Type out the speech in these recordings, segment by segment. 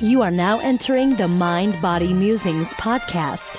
You are now entering the Mind Body Musings podcast.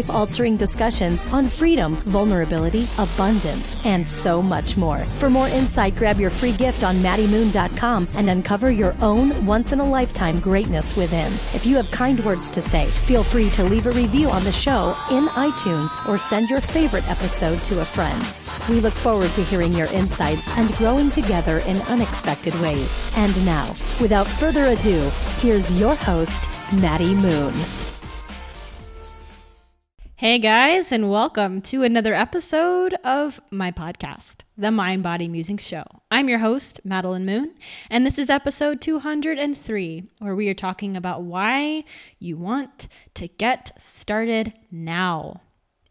altering discussions on freedom, vulnerability, abundance, and so much more. For more insight, grab your free gift on MaddieMoon.com and uncover your own once in a lifetime greatness within. If you have kind words to say, feel free to leave a review on the show in iTunes or send your favorite episode to a friend. We look forward to hearing your insights and growing together in unexpected ways. And now, without further ado, here's your host, Maddie Moon. Hey guys, and welcome to another episode of my podcast, The Mind Body Musings Show. I'm your host, Madeline Moon, and this is episode 203, where we are talking about why you want to get started now,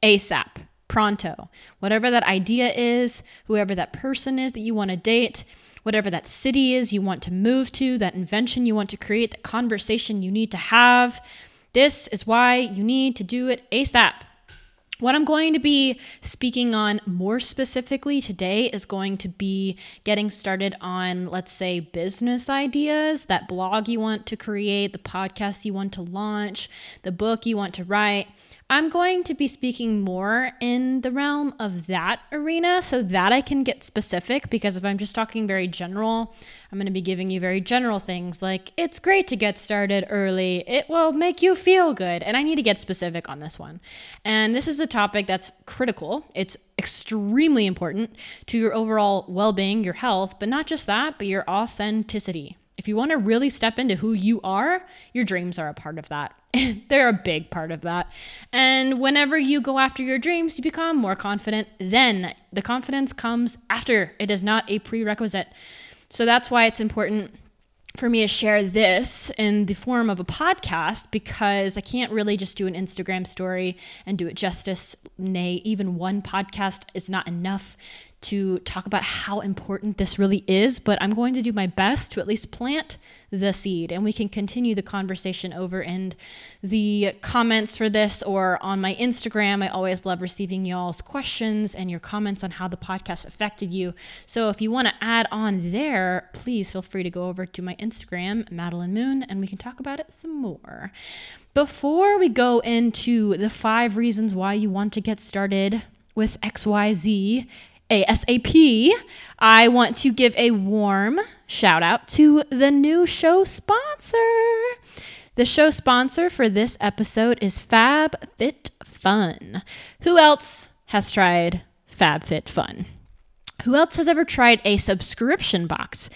ASAP pronto. Whatever that idea is, whoever that person is that you want to date, whatever that city is you want to move to, that invention you want to create, the conversation you need to have. This is why you need to do it ASAP. What I'm going to be speaking on more specifically today is going to be getting started on, let's say, business ideas, that blog you want to create, the podcast you want to launch, the book you want to write. I'm going to be speaking more in the realm of that arena so that I can get specific because if I'm just talking very general, I'm going to be giving you very general things like it's great to get started early. It will make you feel good. And I need to get specific on this one. And this is a topic that's critical. It's extremely important to your overall well being, your health, but not just that, but your authenticity. If you want to really step into who you are, your dreams are a part of that. They're a big part of that. And whenever you go after your dreams, you become more confident. Then the confidence comes after, it is not a prerequisite. So that's why it's important for me to share this in the form of a podcast because I can't really just do an Instagram story and do it justice. Nay, even one podcast is not enough to talk about how important this really is, but I'm going to do my best to at least plant the seed and we can continue the conversation over in the comments for this or on my Instagram. I always love receiving y'all's questions and your comments on how the podcast affected you. So if you want to add on there, please feel free to go over to my Instagram, Madeline Moon, and we can talk about it some more. Before we go into the five reasons why you want to get started with XYZ ASAP, I want to give a warm shout out to the new show sponsor. The show sponsor for this episode is FabFitFun. Who else has tried FabFitFun? Who else has ever tried a subscription box?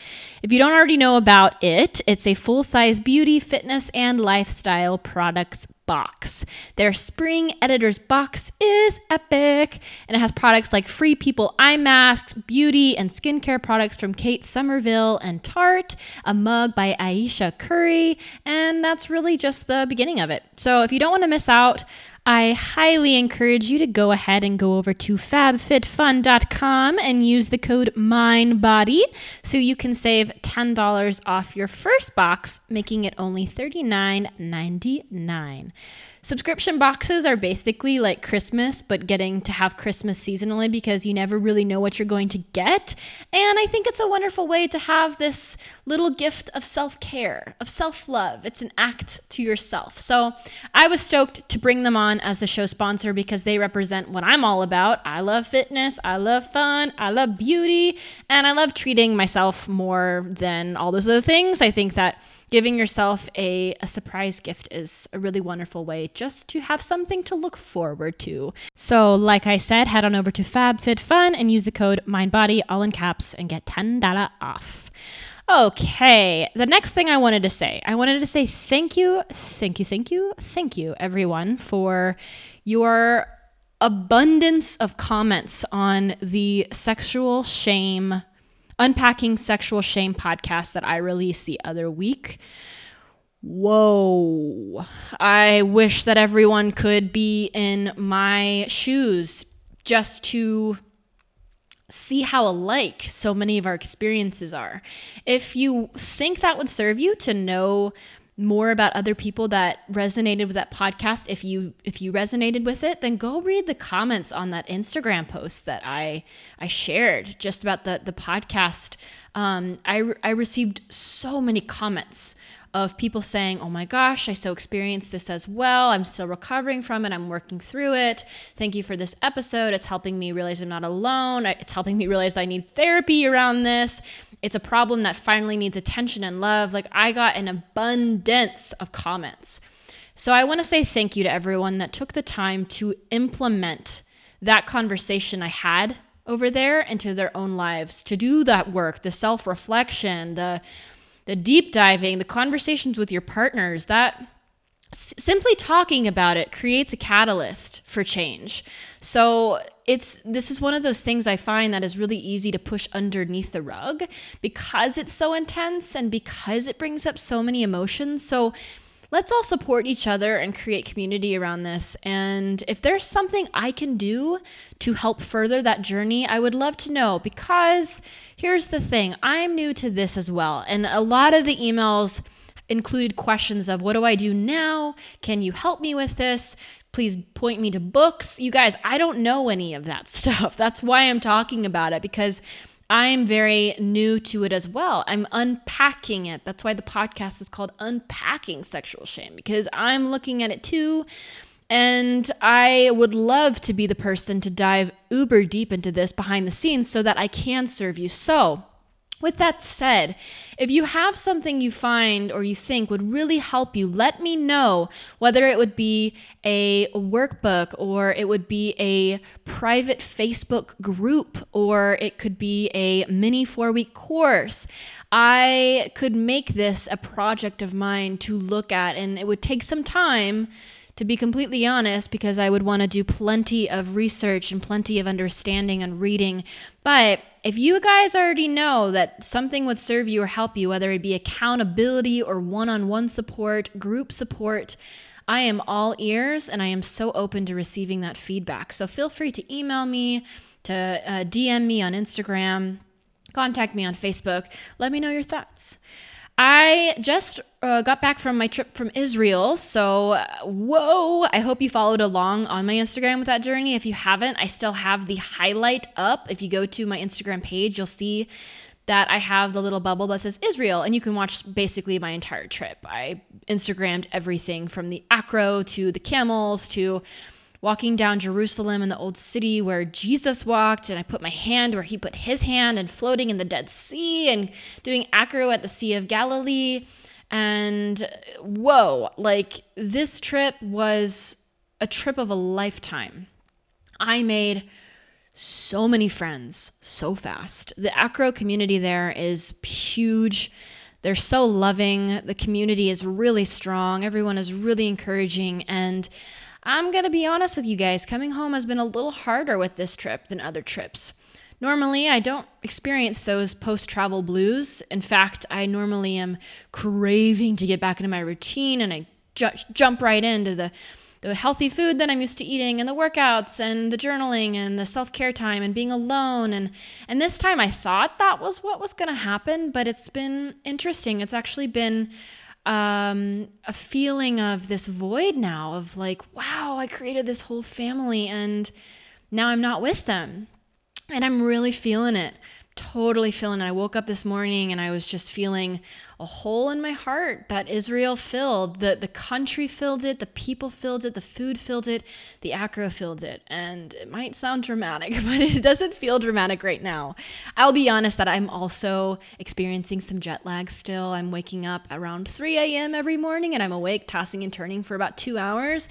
If you don't already know about it, it's a full size beauty, fitness, and lifestyle products box. Their spring editor's box is epic and it has products like Free People eye masks, beauty and skincare products from Kate Somerville and Tarte, a mug by Ayesha Curry, and that's really just the beginning of it. So if you don't want to miss out, I highly encourage you to go ahead and go over to fabfitfun.com and use the code MINDBODY so you can save $10 off your first box, making it only $39.99. Subscription boxes are basically like Christmas, but getting to have Christmas seasonally because you never really know what you're going to get. And I think it's a wonderful way to have this little gift of self care, of self love. It's an act to yourself. So I was stoked to bring them on as the show sponsor because they represent what I'm all about. I love fitness, I love fun, I love beauty, and I love treating myself more than all those other things. I think that giving yourself a, a surprise gift is a really wonderful way just to have something to look forward to. So, like I said, head on over to FabFitFun and use the code MindBody all in caps and get $10 off. Okay, the next thing I wanted to say, I wanted to say thank you, thank you, thank you, thank you, everyone, for your abundance of comments on the sexual shame Unpacking Sexual Shame podcast that I released the other week. Whoa. I wish that everyone could be in my shoes just to see how alike so many of our experiences are. If you think that would serve you to know more about other people that resonated with that podcast. If you if you resonated with it then go read the comments on that instagram post that i i shared just about the the podcast. Um, I, I received so many comments of people saying, Oh my gosh, I so experienced this as well. I'm still recovering from it. I'm working through it. Thank you for this episode. It's helping me realize I'm not alone. It's helping me realize I need therapy around this. It's a problem that finally needs attention and love. Like, I got an abundance of comments. So, I want to say thank you to everyone that took the time to implement that conversation I had over there into their own lives, to do that work, the self reflection, the the deep diving, the conversations with your partners, that simply talking about it creates a catalyst for change. So it's this is one of those things I find that is really easy to push underneath the rug because it's so intense and because it brings up so many emotions. So let's all support each other and create community around this. And if there's something I can do to help further that journey, I would love to know because here's the thing I'm new to this as well. And a lot of the emails included questions of what do I do now? Can you help me with this? Please point me to books. You guys, I don't know any of that stuff. That's why I'm talking about it because I'm very new to it as well. I'm unpacking it. That's why the podcast is called Unpacking Sexual Shame, because I'm looking at it too. And I would love to be the person to dive uber deep into this behind the scenes so that I can serve you. So, with that said, if you have something you find or you think would really help you, let me know whether it would be a workbook or it would be a private Facebook group or it could be a mini four week course. I could make this a project of mine to look at, and it would take some time to be completely honest, because I would want to do plenty of research and plenty of understanding and reading. But if you guys already know that something would serve you or help you, whether it be accountability or one on one support, group support, I am all ears and I am so open to receiving that feedback. So feel free to email me, to uh, DM me on Instagram, contact me on Facebook. Let me know your thoughts. I just uh, got back from my trip from Israel. So, uh, whoa, I hope you followed along on my Instagram with that journey. If you haven't, I still have the highlight up. If you go to my Instagram page, you'll see that I have the little bubble that says Israel, and you can watch basically my entire trip. I Instagrammed everything from the acro to the camels to walking down Jerusalem in the old city where Jesus walked, and I put my hand where he put his hand, and floating in the Dead Sea, and doing acro at the Sea of Galilee. And whoa, like this trip was a trip of a lifetime. I made so many friends so fast. The acro community there is huge. They're so loving. The community is really strong. Everyone is really encouraging. And I'm going to be honest with you guys, coming home has been a little harder with this trip than other trips. Normally, I don't experience those post travel blues. In fact, I normally am craving to get back into my routine and I ju- jump right into the, the healthy food that I'm used to eating and the workouts and the journaling and the self care time and being alone. And, and this time I thought that was what was going to happen, but it's been interesting. It's actually been um, a feeling of this void now of like, wow, I created this whole family and now I'm not with them. And I'm really feeling it totally feeling it. I woke up this morning and I was just feeling a hole in my heart that Israel filled. The the country filled it, the people filled it, the food filled it, the acro filled it. And it might sound dramatic, but it doesn't feel dramatic right now. I'll be honest that I'm also experiencing some jet lag still. I'm waking up around 3 a.m. every morning and I'm awake, tossing and turning for about two hours.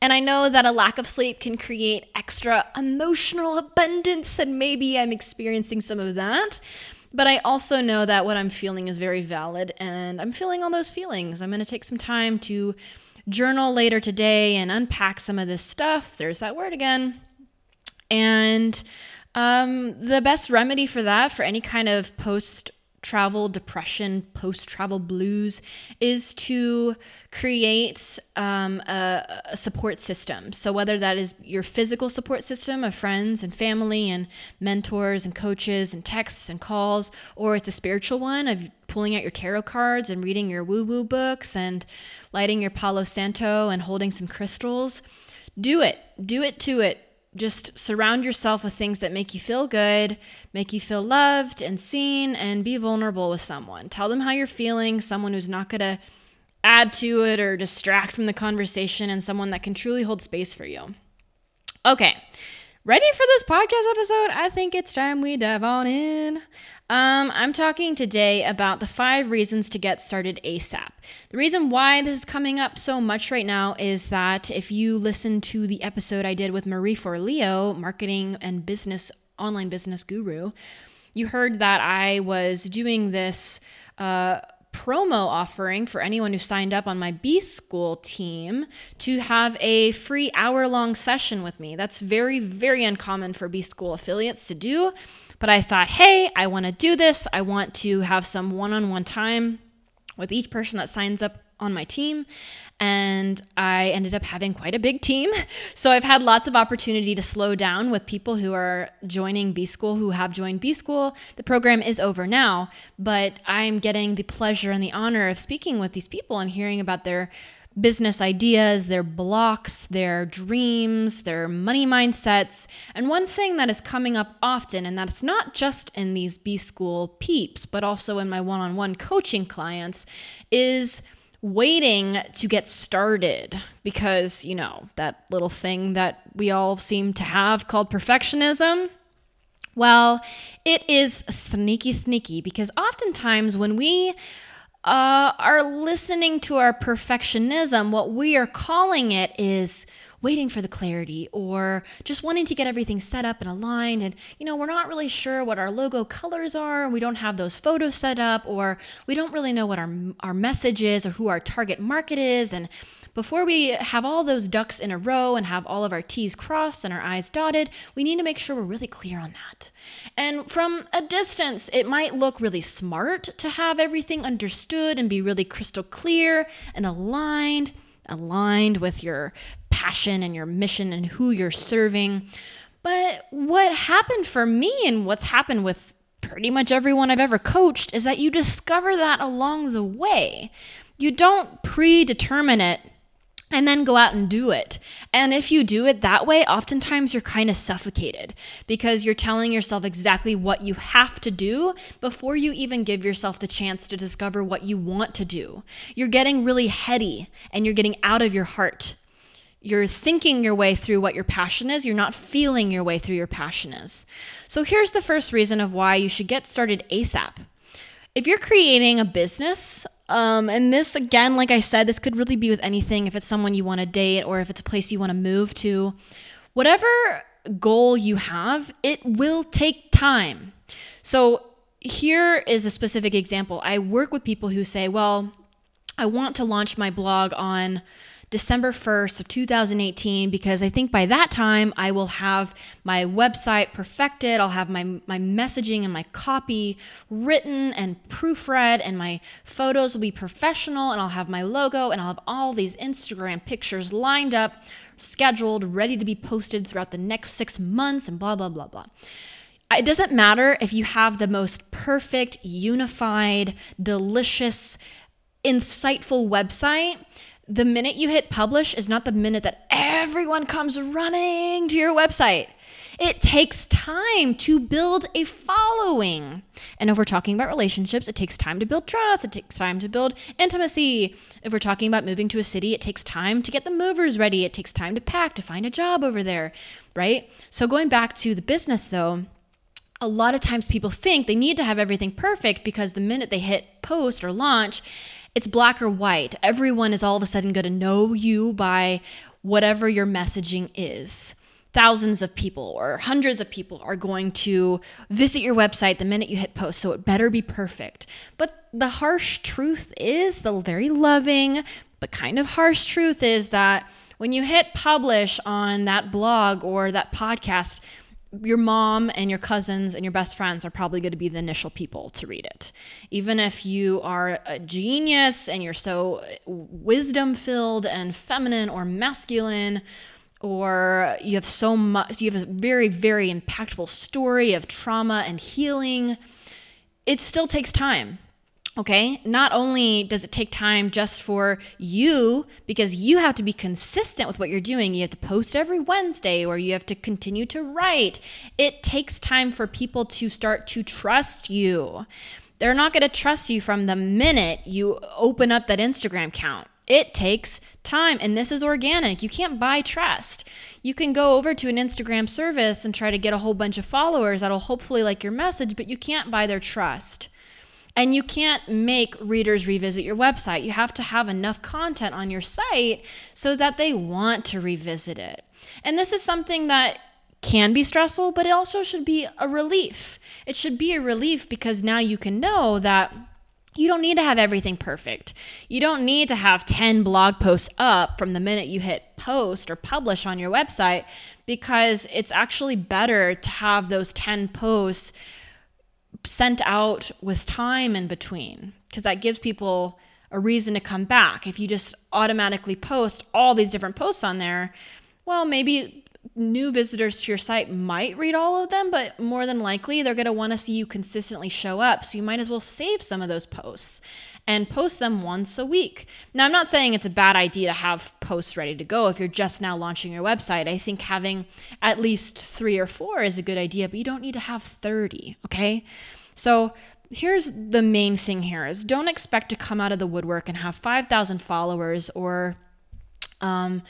And I know that a lack of sleep can create extra emotional abundance, and maybe I'm experiencing some of that. But I also know that what I'm feeling is very valid, and I'm feeling all those feelings. I'm going to take some time to journal later today and unpack some of this stuff. There's that word again. And um, the best remedy for that, for any kind of post travel depression, post travel blues, is to create um, a, a, support system. So, whether that is your physical support system of friends and family and mentors and coaches and texts and calls, or it's a spiritual one of pulling out your tarot cards and reading your woo woo books and lighting your Palo Santo and holding some crystals, do it. Do it to it just surround yourself with things that make you feel good, make you feel loved and seen, and be vulnerable with someone. Tell them how you're feeling, someone who's not going to add to it or distract from the conversation, and someone that can truly hold space for you. Okay, ready for this podcast episode? I think it's time we dive on in. Um, I'm talking today about the five reasons to get started ASAP. The reason why this is coming up so much right now is that if you listen to the episode I did with Marie Forleo, marketing and business, online business guru, you heard that I was doing this. Uh, promo offering for anyone who signed up on my B School team to have a free hour long session with me. That's very, very uncommon for B School affiliates to do. But I thought, hey, I want to do this. I want to have some one on one time with each person that signs up on my team. And I ended up having quite a big team. So I've had lots of opportunity to slow down with people who are joining B School, who have joined B School. The program is over now, but I'm getting the pleasure and the honor of speaking with these people and hearing about their business ideas, their blocks, their dreams, their money mindsets. And one thing that is coming up often, and that's not just in these B School peeps, but also in my one on one coaching clients, is waiting to get started because, you know, that little thing that we all seem to have called perfectionism. Well, it is sneaky, sneaky because oftentimes when we uh, are listening to our perfectionism, what we are calling it is waiting for the clarity or just wanting to get everything set up and aligned. And, you know, we're not really sure what our logo colors are, and we don't have those photos set up, or we don't really know what our, our message is or who our target market is. And before we have all those ducks in a row and have all of our T's crossed and our I's dotted, we need to make sure we're really clear on that. And from a distance, it might look really smart to have everything understood and be really crystal clear and aligned, aligned with your passion and your mission and who you're serving. But what happened for me and what's happened with pretty much everyone I've ever coached is that you discover that along the way. You don't predetermine it and then go out and do it. And if you do it that way, oftentimes you're kind of suffocated because you're telling yourself exactly what you have to do before you even give yourself the chance to discover what you want to do. You're getting really heady and you're getting out of your heart. You're thinking your way through what your passion is, you're not feeling your way through your passion is. So here's the first reason of why you should get started ASAP. If you're creating a business, um, and this, again, like I said, this could really be with anything if it's someone you want to date or if it's a place you want to move to. Whatever goal you have, it will take time. So, here is a specific example. I work with people who say, well, I want to launch my blog on December 1st of 2018 because I think by that time I will have my website perfected. I'll have my my messaging and my copy written and proofread and my photos will be professional and I'll have my logo and I'll have all these Instagram pictures lined up, scheduled, ready to be posted throughout the next 6 months and blah blah blah blah. It doesn't matter if you have the most perfect, unified, delicious, insightful website the minute you hit publish is not the minute that everyone comes running to your website. It takes time to build a following. And if we're talking about relationships, it takes time to build trust, it takes time to build intimacy. If we're talking about moving to a city, it takes time to get the movers ready, it takes time to pack, to find a job over there, right? So going back to the business though, a lot of times people think they need to have everything perfect because the minute they hit post or launch, it's black or white. Everyone is all of a sudden going to know you by whatever your messaging is. Thousands of people or hundreds of people are going to visit your website the minute you hit post, so it better be perfect. But the harsh truth is the very loving, but kind of harsh truth is that when you hit publish on that blog or that podcast, your mom and your cousins and your best friends are probably going to be the initial people to read it. Even if you are a genius and you're so uh, wisdom filled and feminine or masculine, or you have so much, you have a very, very impactful story of trauma and healing, it still takes time. Okay, not only does it take time just for you, because you have to be consistent with what you're doing, you have to post every Wednesday or you have to continue to write. It takes time for people to start to trust you. They're not to trust you from the minute you open up that Instagram account. It takes time, and this is organic. You can't buy trust. You can go over to an Instagram service and try to get a whole bunch of followers that'll hopefully like your message, but you can't buy their trust. And you can't make readers revisit your website. You have to have enough content on your site so that they want to revisit it. And this is something that can be stressful, but it also should be a relief. It should be a relief because now you can know that you don't need to have everything perfect. You don't need to have 10 blog posts up from the minute you hit post or publish on your website because it's actually better to have those 10 posts sent out with time in between because that gives people a reason to come back. If you just automatically post all these different posts on there, well, maybe new visitors to your site might read all of them, but more than likely they're going to want to see you consistently show up. So you might as well save some of those posts and post them once a week. Now, I'm not saying it's a bad idea to have posts ready to go if you're just now launching your website. I think having at least three or four is a good idea, but you don't need to have 30, okay? So here's the main thing here is don't expect to come out of the woodwork and have 5,000 followers or um,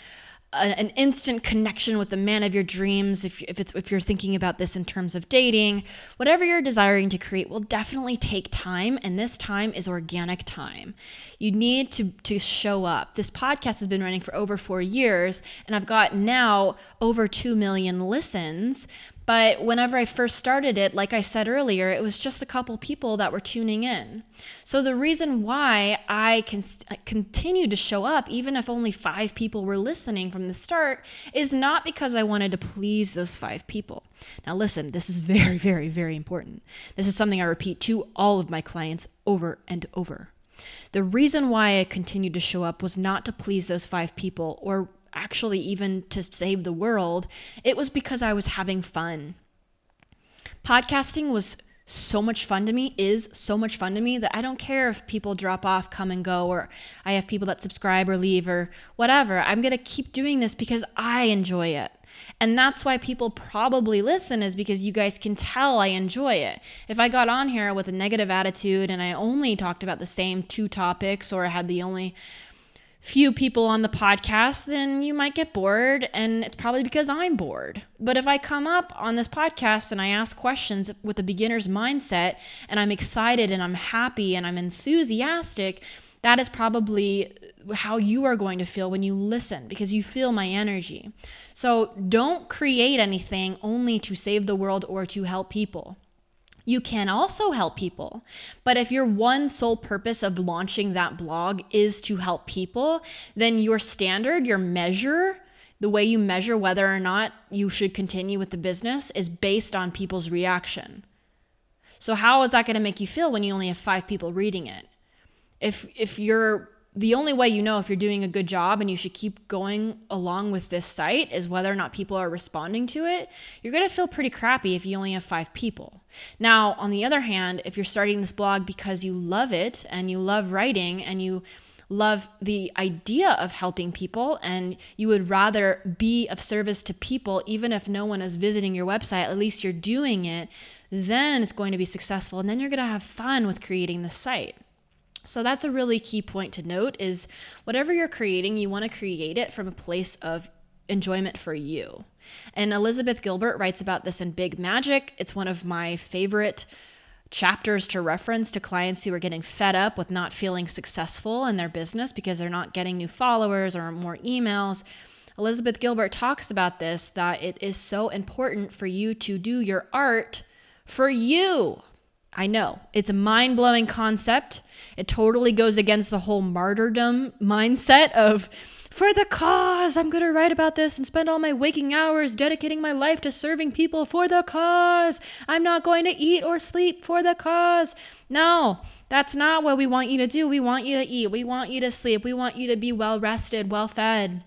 an instant connection with the man of your dreams if, if it's if you're thinking about this in terms of dating whatever you're desiring to create will definitely take time and this time is organic time. You need to to show up. This podcast has been running for over four years and i've got now over 2 million listens but whenever I first started it, like I said earlier, it was just a couple people that were tuning in. So the reason why I can uh, continue to show up, even if only five people were listening from the start, is not because I wanted to please those five people. Now, listen, this is very, very, very important. This is something I repeat to all of my clients over and over. The reason why I continued to show up was not to please those five people or actually even to save the world, it was because I was having fun. Podcasting was so much fun to me, is so much fun to me that I don't care if people drop off, come and go, or I have people that subscribe or leave or whatever. I'm going to keep doing this because I enjoy it. And that's why people probably listen, is because you guys can tell I enjoy it. If I got on here with a negative attitude and I only talked about the same two topics or I had the only few people on the podcast, then you might get bored, and it's probably because I'm bored. But if I come up on this podcast and I ask questions with a beginner's mindset, and I'm excited and I'm happy and I'm enthusiastic, that is probably how you are going to feel when you listen because you feel my energy. So don't create anything only to save the world or to help people you can also help people. But if your one sole purpose of launching that blog is to help people, then your standard, your measure, the way you measure whether or not you should continue with the business is based on people's reaction. So how is that going to make you feel when you only have 5 people reading it? If if you're the only way you know if you're doing a good job and you should keep going along with this site is whether or not people are responding to it. You're going to feel pretty crappy if you only have five people. Now, on the other hand, if you're starting this blog because you love it and you love writing and you love the idea of helping people and you would rather be of service to people, even if no one is visiting your website, at least you're doing it, then it's going to be successful. And then you're going to have fun with creating the site. So that's a really key point to note is whatever you're creating, you want to create it from a place of enjoyment for you. And Elizabeth Gilbert writes about this in Big Magic. It's one of my favorite chapters to reference to clients who are getting fed up with not feeling successful in their business because they're not getting new followers or more emails. Elizabeth Gilbert talks about this that it is so important for you to do your art for you, I know it's a mind blowing concept. It totally goes against the whole martyrdom mindset of for the cause. I'm going to write about this and spend all my waking hours dedicating my life to serving people for the cause. I'm not going to eat or sleep for the cause. No, that's not what we want you to do. We want you to eat. We want you to sleep. We want you to be well rested, well fed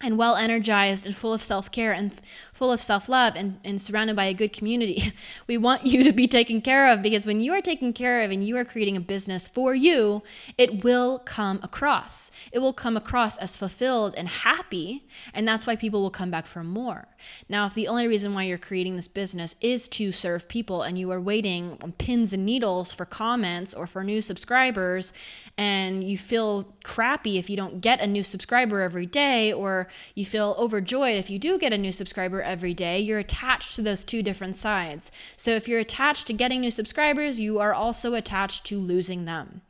and well energized and full of self care and full of self love and, and surrounded by a good community. We want you to be taken care of because when you are taken care of and you are creating a business for you, it will come across. It will come across as fulfilled and happy. And that's why people will come back for more. Now, if the only reason why you're creating this business is to serve people and you are waiting on pins and needles for comments or for new subscribers, and you feel crappy if you don't get a new subscriber every day, or you feel overjoyed if you do get a new subscriber every day, you're attached to those two different sides. So if you're attached to getting new subscribers, you are also attached to losing them.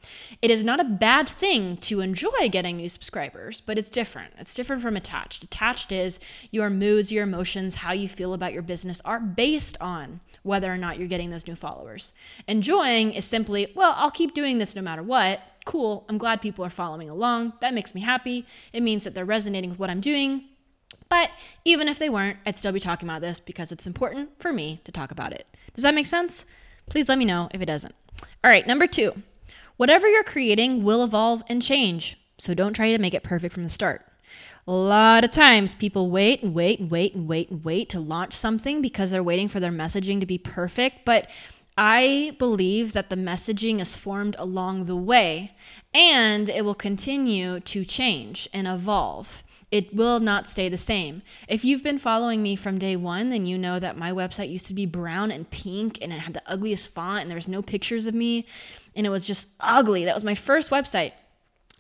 It is not a bad thing to enjoy getting new subscribers, but it's different. It's different from attached. Attached is your moods, your emotions, how you feel about your business are based on whether or not you're getting those new followers. Enjoying is simply, well, I'll keep doing this no matter what. Cool. I'm glad people are following along. That makes me happy. It means that they're resonating with what I'm doing. But even if they weren't, I'd still be talking about this because it's important for me to talk about it. Does that make sense? Please let me know if it doesn't. All right, number two, whatever you're creating will evolve and change. So don't try to make it perfect from the start. A lot of times people wait and wait and wait and wait and wait to launch something because they're waiting for their messaging to be perfect. But I believe that the messaging is formed along the way and it will continue to change and evolve it will not stay the same. If you've been following me from day one, then you know that my website used to be brown and pink and it had the ugliest font and there was no pictures of me and it was just ugly. That was my first website.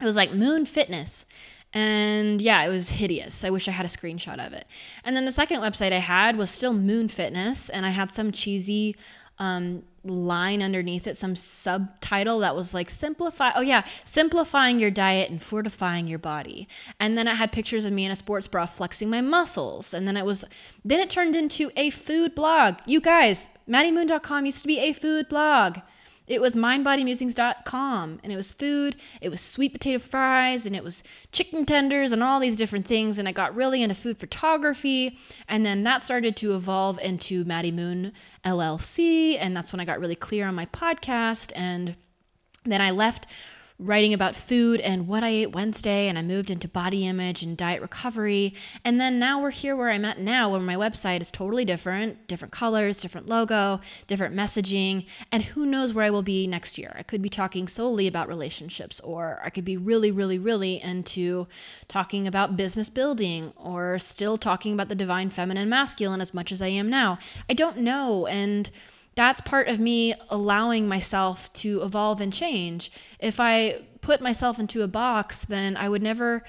It was like Moon Fitness. And yeah, it was hideous. I wish I had a screenshot of it. And then the second website I had was still Moon Fitness, and I had some cheesy um, line underneath it, some subtitle that was like simplify. Oh yeah, simplifying your diet and fortifying your body. And then it had pictures of me in a sports bra flexing my muscles. And then it was, then it turned into a food blog. You guys, MaddieMoon.com used to be a food blog. It was mindbodymusings.com and it was food, it was sweet potato fries, and it was chicken tenders and all these different things. And I got really into food photography. And then that started to evolve into Maddie Moon LLC. And that's when I got really clear on my podcast. And then I left writing about food and what I ate Wednesday, and I moved into body image and diet recovery. And then now we're here where I'm at now, where my website is totally different different colors, different logo, different messaging, and who knows where I will be next year. I could be talking solely about relationships, or I could be really, really, really into talking about business building, or still talking about the divine feminine masculine as much as I am now. I don't know. And that's part of me allowing myself to evolve and change. If I put myself into a box, then I would never.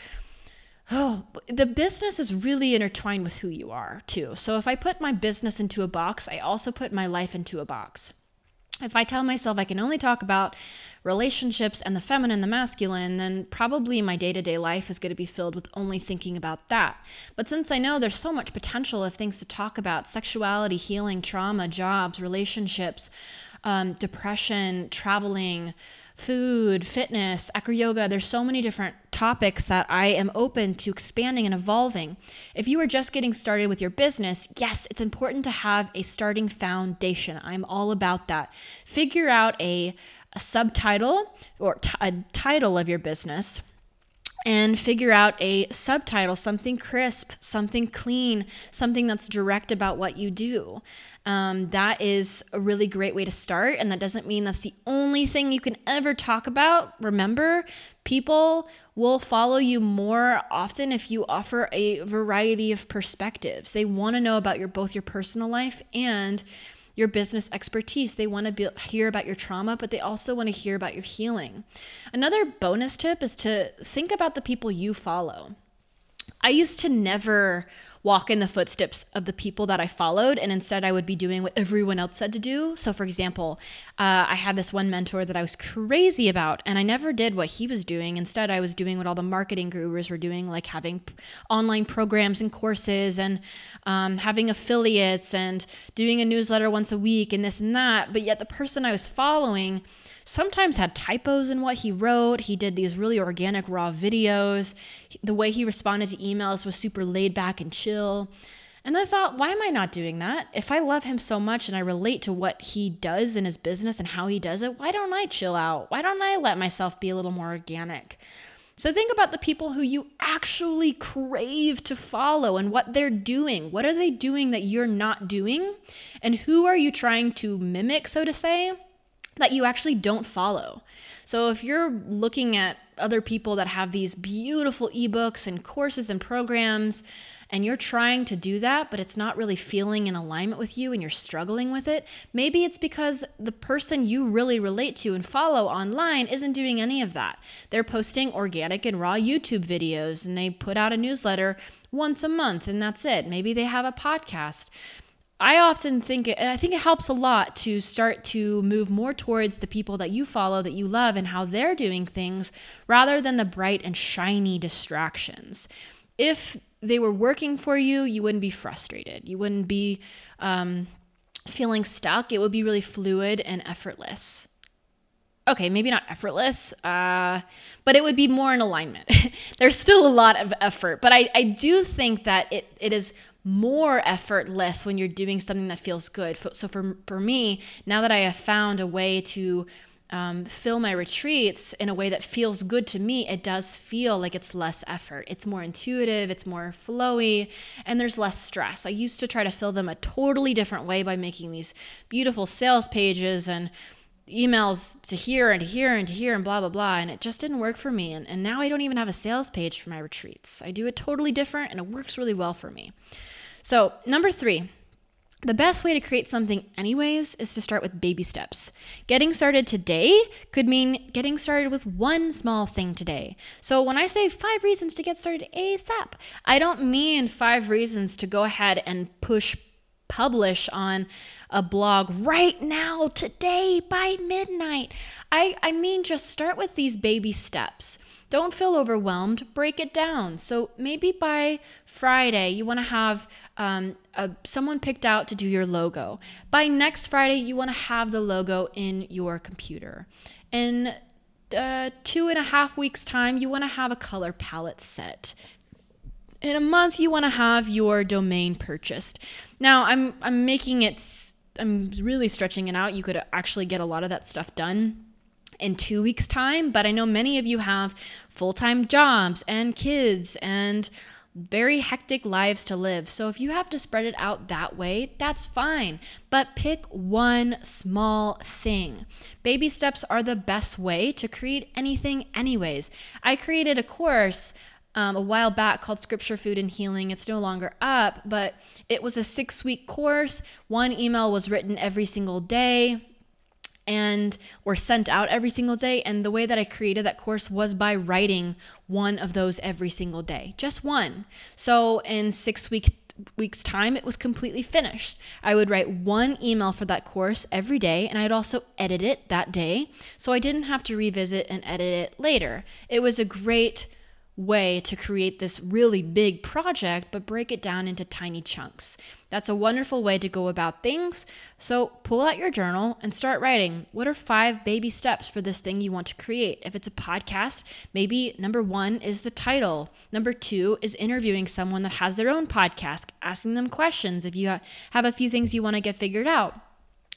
Oh, the business is really intertwined with who you are, too. So if I put my business into a box, I also put my life into a box. If I tell myself I can only talk about relationships and the feminine, the masculine, then probably my day to day life is going to be filled with only thinking about that. But since I know there's so much potential of things to talk about sexuality, healing, trauma, jobs, relationships, um, depression, traveling, food, fitness, acro yoga. There's so many different topics that I am open to expanding and evolving. If you are just getting started with your business, yes, it's important to have a starting foundation. I'm all about that. Figure out a a subtitle or t- a title of your business and figure out a subtitle, something crisp, something clean, something that's direct about what you do. Um, that is a really great way to start. And that doesn't mean that's the only thing you can ever talk about. Remember, people will follow you more often if you offer a variety of perspectives. They want to know about your both your personal life and your business expertise. They want to be, hear about your trauma, but they also want to hear about your healing. Another bonus tip is to think about the people you follow. I used to never walk in the footsteps of the people that I followed, and instead I would be doing what everyone else said to do. So, for example, uh, I had this one mentor that I was crazy about, and I never did what he was doing. Instead, I was doing what all the marketing gurus were doing, like having online programs and courses, and um, having affiliates, and doing a newsletter once a week, and this and that. But yet, the person I was following, sometimes had typos in what he wrote. He did these really organic, raw videos. The way he responded to emails was super laid back and chill. And I thought, why am I not doing that? If I love him so much and I relate to what he does in his business and how he does it, why don't I chill out? Why don't I let myself be a little more organic? So think about the people who you actually crave to follow and what they're doing. What are they doing that you're not doing? And who are you trying to mimic, so to say? That you actually don't follow. So if you're looking at other people that have these beautiful ebooks and courses and programs, and you're trying to do that, but it's not really feeling in alignment with you and you're struggling with it, maybe it's because the person you really relate to and follow online isn't doing any of that. They're posting organic and raw YouTube videos and they put out a newsletter once a month and that's it. Maybe they have a podcast. I often think, it, I think it helps a lot to start to move more towards the people that you follow, that you love, and how they're doing things rather than the bright and shiny distractions. If they were working for you, you wouldn't be frustrated. You wouldn't be um, feeling stuck. It would be really fluid and effortless. Okay, maybe not effortless, uh, but it would be more in alignment. There's still a lot of effort, but I, I do think that it, it is more effortless when you're doing something that feels good. So for, for me, now that I have found a way to um, fill my retreats in a way that feels good to me, it does feel like it's less effort. It's more intuitive, it's more flowy, and there's less stress. I used to try to fill them a totally different way by making these beautiful sales pages and emails to here and to here and to here and blah blah blah and it just didn't work for me and, and now i don't even have a sales page for my retreats i do it totally different and it works really well for me so, number three, the best way to create something, anyways, is to start with baby steps. Getting started today could mean getting started with one small thing today. So, when I say five reasons to get started ASAP, I don't mean five reasons to go ahead and push publish on a blog right now, today, by midnight. I, I mean, just start with these baby steps. Don't feel overwhelmed, break it down. So maybe by Friday, you want to have um, a, someone picked out to do your logo. By next Friday, you want to have the logo in your computer. In uh, two and a half weeks' time, you want to have a color palette set in a month you want to have your domain purchased. Now, I'm I'm making it I'm really stretching it out. You could actually get a lot of that stuff done in 2 weeks time, but I know many of you have full-time jobs and kids and very hectic lives to live. So if you have to spread it out that way, that's fine. But pick one small thing. Baby steps are the best way to create anything, anyways. I created a course um, a while back called Scripture, Food, and Healing. It's no longer up, but it was a six week course. One email was written every single day and or sent out every single day and the way that I created that course was by writing one of those every single day just one so in 6 week weeks time it was completely finished I would write one email for that course every day and I'd also edit it that day so I didn't have to revisit and edit it later it was a great way to create this really big project, but break it down into tiny chunks. That's a wonderful way to go about things. So pull out your journal and start writing. What are five baby steps for this thing you want to create? If it's a podcast, maybe number one is the title. Number two is interviewing someone that has their own podcast, asking them questions if you have a few things you want to get figured out.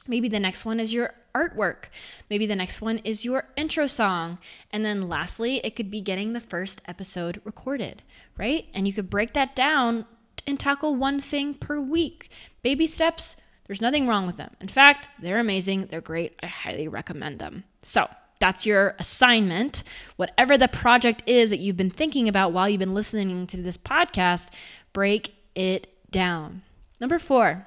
Maybe the next one is your artwork. Maybe the next one is your intro song. And then lastly, it could be getting the first episode recorded, right? And you could break that down and tackle one thing per week. Baby steps, there's nothing wrong with them. In fact, they're amazing, they're great. I highly recommend them. So, that's your assignment. Whatever the project is that you've been thinking about while you've been listening to this podcast, break it down. Number four,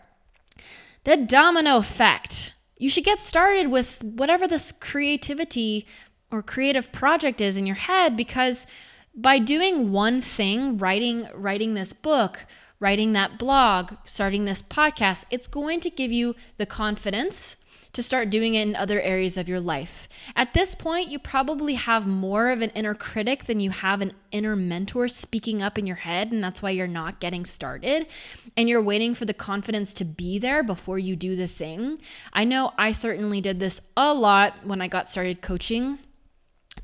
the domino effect. You should get started with whatever this creativity or creative project is in your head because by doing one thing, writing writing this book, writing that blog, starting this podcast, it's going to give you the confidence to start doing it in other areas of your life. At this point, you probably have more of an inner critic than you have an inner mentor speaking up in your head, and that's why you're not getting started. And you're waiting for the confidence to be there before you do the thing. I know I certainly did this a lot when I got started coaching.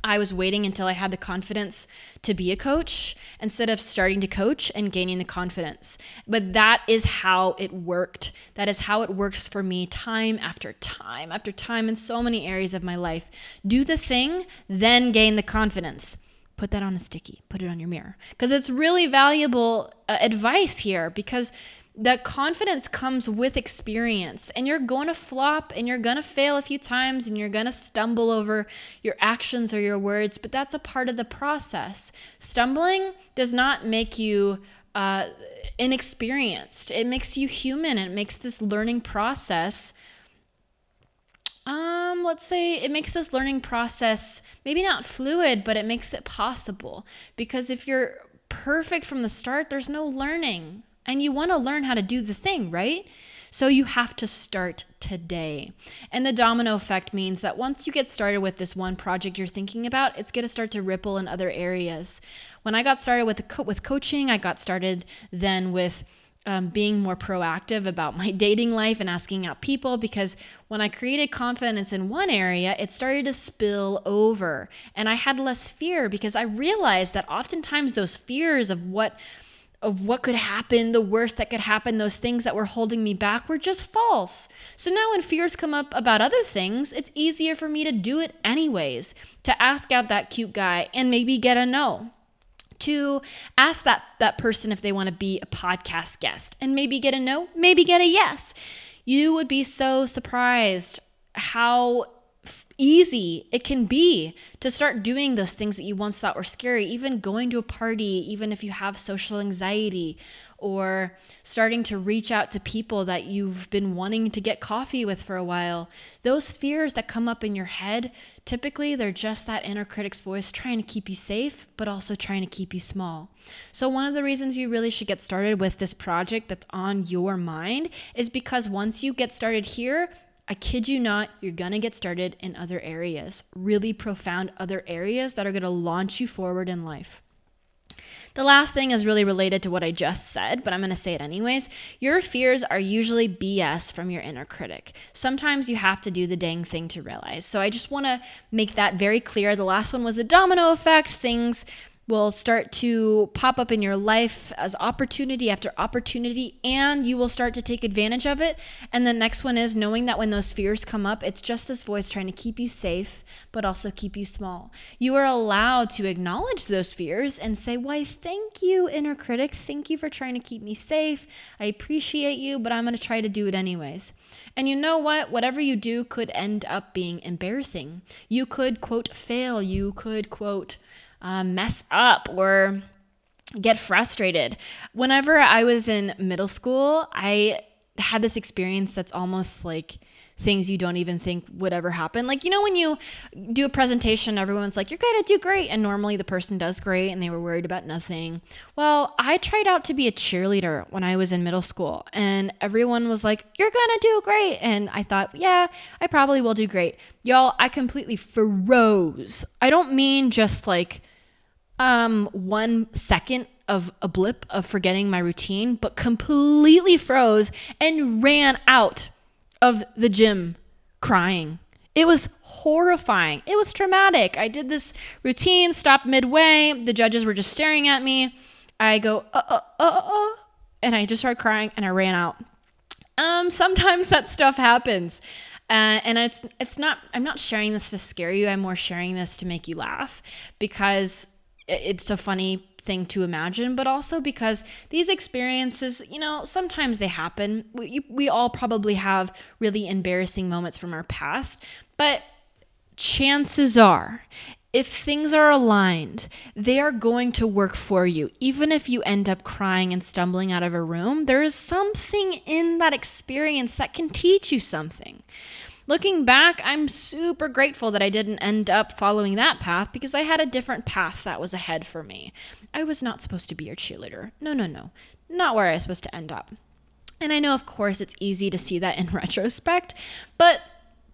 I was waiting until I had the confidence to be a coach instead of starting to coach and gaining the confidence. But that is how it worked. That is how it works for me time after time after time in so many areas of my life. Do the thing, then gain the confidence. Put that on a sticky, put it on your mirror. Because it's really valuable uh, advice here because that confidence comes with experience and you're going to flop and you're going to fail a few times and you're going to stumble over your actions or your words but that's a part of the process. Stumbling does not make you uh, inexperienced. It makes you human. And it makes this learning process um let's say it makes this learning process maybe not fluid but it makes it possible. Because if you're perfect from the start there's no learning and you want to learn how to do the thing, right? So you have to start today. And the domino effect means that once you get started with this one project you're thinking about, it's going to start to ripple in other areas. When I got started with co- with coaching, I got started then with um, being more proactive about my dating life and asking out people because when I created confidence in one area, it started to spill over. And I had less fear because I realized that oftentimes those fears of what of what could happen, the worst that could happen, those things that were holding me back were just false. So now when fears come up about other things, it's easier for me to do it anyways, to ask out that cute guy and maybe get a no. To ask that, that person if they want to be a podcast guest and maybe get a no, maybe get a yes. You would be so surprised how easy it can be to start doing those things that you once thought were scary, even going to a party, even if you have social anxiety, or starting to reach out to people that you've been wanting to get coffee with for a while. Those fears that come up in your head, typically they're just that inner critic's voice trying to keep you safe, but also trying to keep you small. So, one of the reasons you really should get started with this project that's on your mind is because once you get started here, I kid you not, you're gonna get started in other areas, really profound other areas that are gonna launch you forward in life. The last thing is really related to what I just said, but I'm going to say it anyways. Your fears are usually BS from your inner critic. Sometimes you have to do the dang thing to realize. So I just want to make that very clear. The last one was the domino effect. Things will start to pop up in your life as opportunity after opportunity, and you will start to take advantage of it. And the next one is knowing that when those fears come up, it's just this voice trying to keep you safe, but also keep you small. You are allowed to acknowledge those fears and say, Why, thank you, inner critic. Thank you for trying to keep me safe. I appreciate you, but I'm going to try to do it anyways. And you know what? Whatever you do could end up being embarrassing. You could, quote, fail. You could, quote, uh, mess up or get frustrated. Whenever I was in middle school, I had this experience that's almost like things you don't even think would ever happen. Like, you know, when you do a presentation, everyone's like, you're going to do great. And normally the person does great and they were worried about nothing. Well, I tried out to be a cheerleader when I was in middle school and everyone was like, you're going to do great. And I thought, yeah, I probably will do great. Y'all, I completely froze. I don't mean just like, um, one second of a blip of forgetting my routine, but completely froze and ran out of the gym crying. It was horrifying. It was traumatic. I did this routine, stopped midway. The judges were just staring at me. I go, uh, uh, uh, uh, and I just started crying and I ran out. Um, sometimes that stuff happens. Uh, and it's it's not I'm not sharing this to scare you. I'm more sharing this to make you laugh because it's a funny thing to imagine, but also because these experiences, you know, sometimes they happen. We, we all probably have really embarrassing moments from our past, but chances are, if things are aligned, they are going to work for you. Even if you end up crying and stumbling out of a room, there is something in that experience that can teach you something. Looking back, I'm super grateful that I didn't end up following that path because I had a different path that was ahead for me. I was not supposed to be your cheerleader. No, no, no. Not where I was supposed to end up. And I know, of course, it's easy to see that in retrospect, but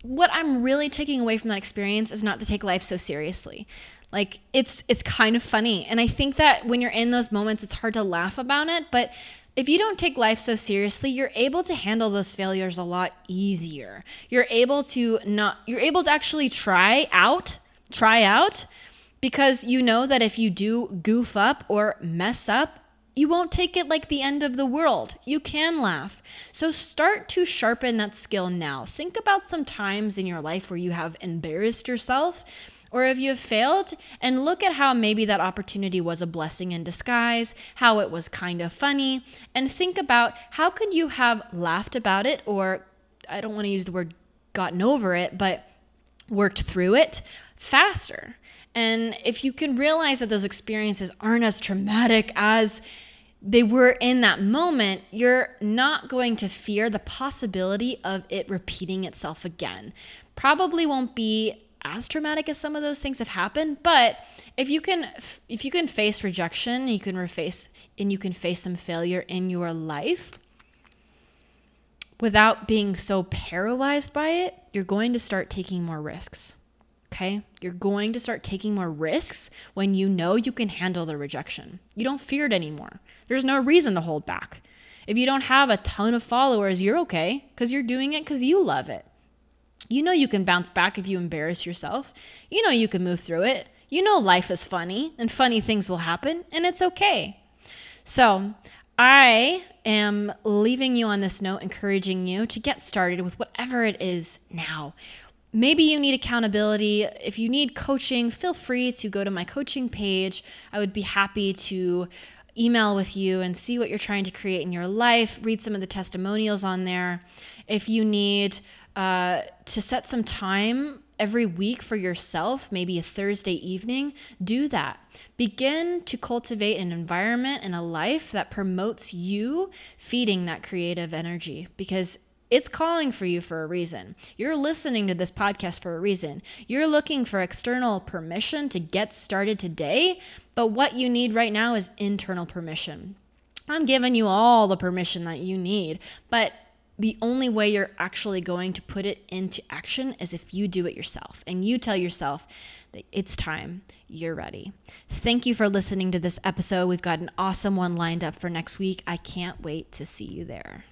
what I'm really taking away from that experience is not to take life so seriously. Like it's it's kind of funny. And I think that when you're in those moments it's hard to laugh about it, but if you don't take life so seriously, you're able to handle those failures a lot easier. You're able to not you're able to actually try out, try out because you know that if you do goof up or mess up, you won't take it like the end of the world. You can laugh. So start to sharpen that skill now. Think about some times in your life where you have embarrassed yourself or if you have failed, and look at how maybe that opportunity was a blessing in disguise, how it was kind of funny, and think about how could you have laughed about it, or I don't want to use the word gotten over it, but worked through it faster. And if you can realize that those experiences aren't as traumatic as they were in that moment, you're not going to fear the possibility of it repeating itself again. Probably won't be as traumatic as some of those things have happened but if you can if you can face rejection you can face and you can face some failure in your life without being so paralyzed by it you're going to start taking more risks okay? You're going to start taking more risks when you know you can handle the rejection. You don't fear it anymore. There's no reason to hold back. If you don't have a ton of followers you're okay because you're doing it because you love it you know you can bounce back if you embarrass yourself. You know you can move through it. You know life is funny and funny things will happen and it's okay. So, I am leaving you on this note, encouraging you to get started with whatever it is now. Maybe you need accountability. If you need coaching, feel free to go to my coaching page. I would be happy to email with you and see what you're trying to create in your life, read some of the testimonials on there. If you need uh, to set some time every week for yourself, maybe a Thursday evening, do that. Begin to cultivate an environment and a life that promotes you feeding that creative energy because it's calling for you for a reason. You're listening to this podcast for a reason. You're looking for external permission to get started today, but what you need right now is internal permission. I'm giving you all the permission that you need, but the only way you're actually going to put it into action is if you do it yourself and you tell yourself that it's time, you're ready. Thank you for listening to this episode. We've got an awesome one lined up for next week. I can't wait to see you there.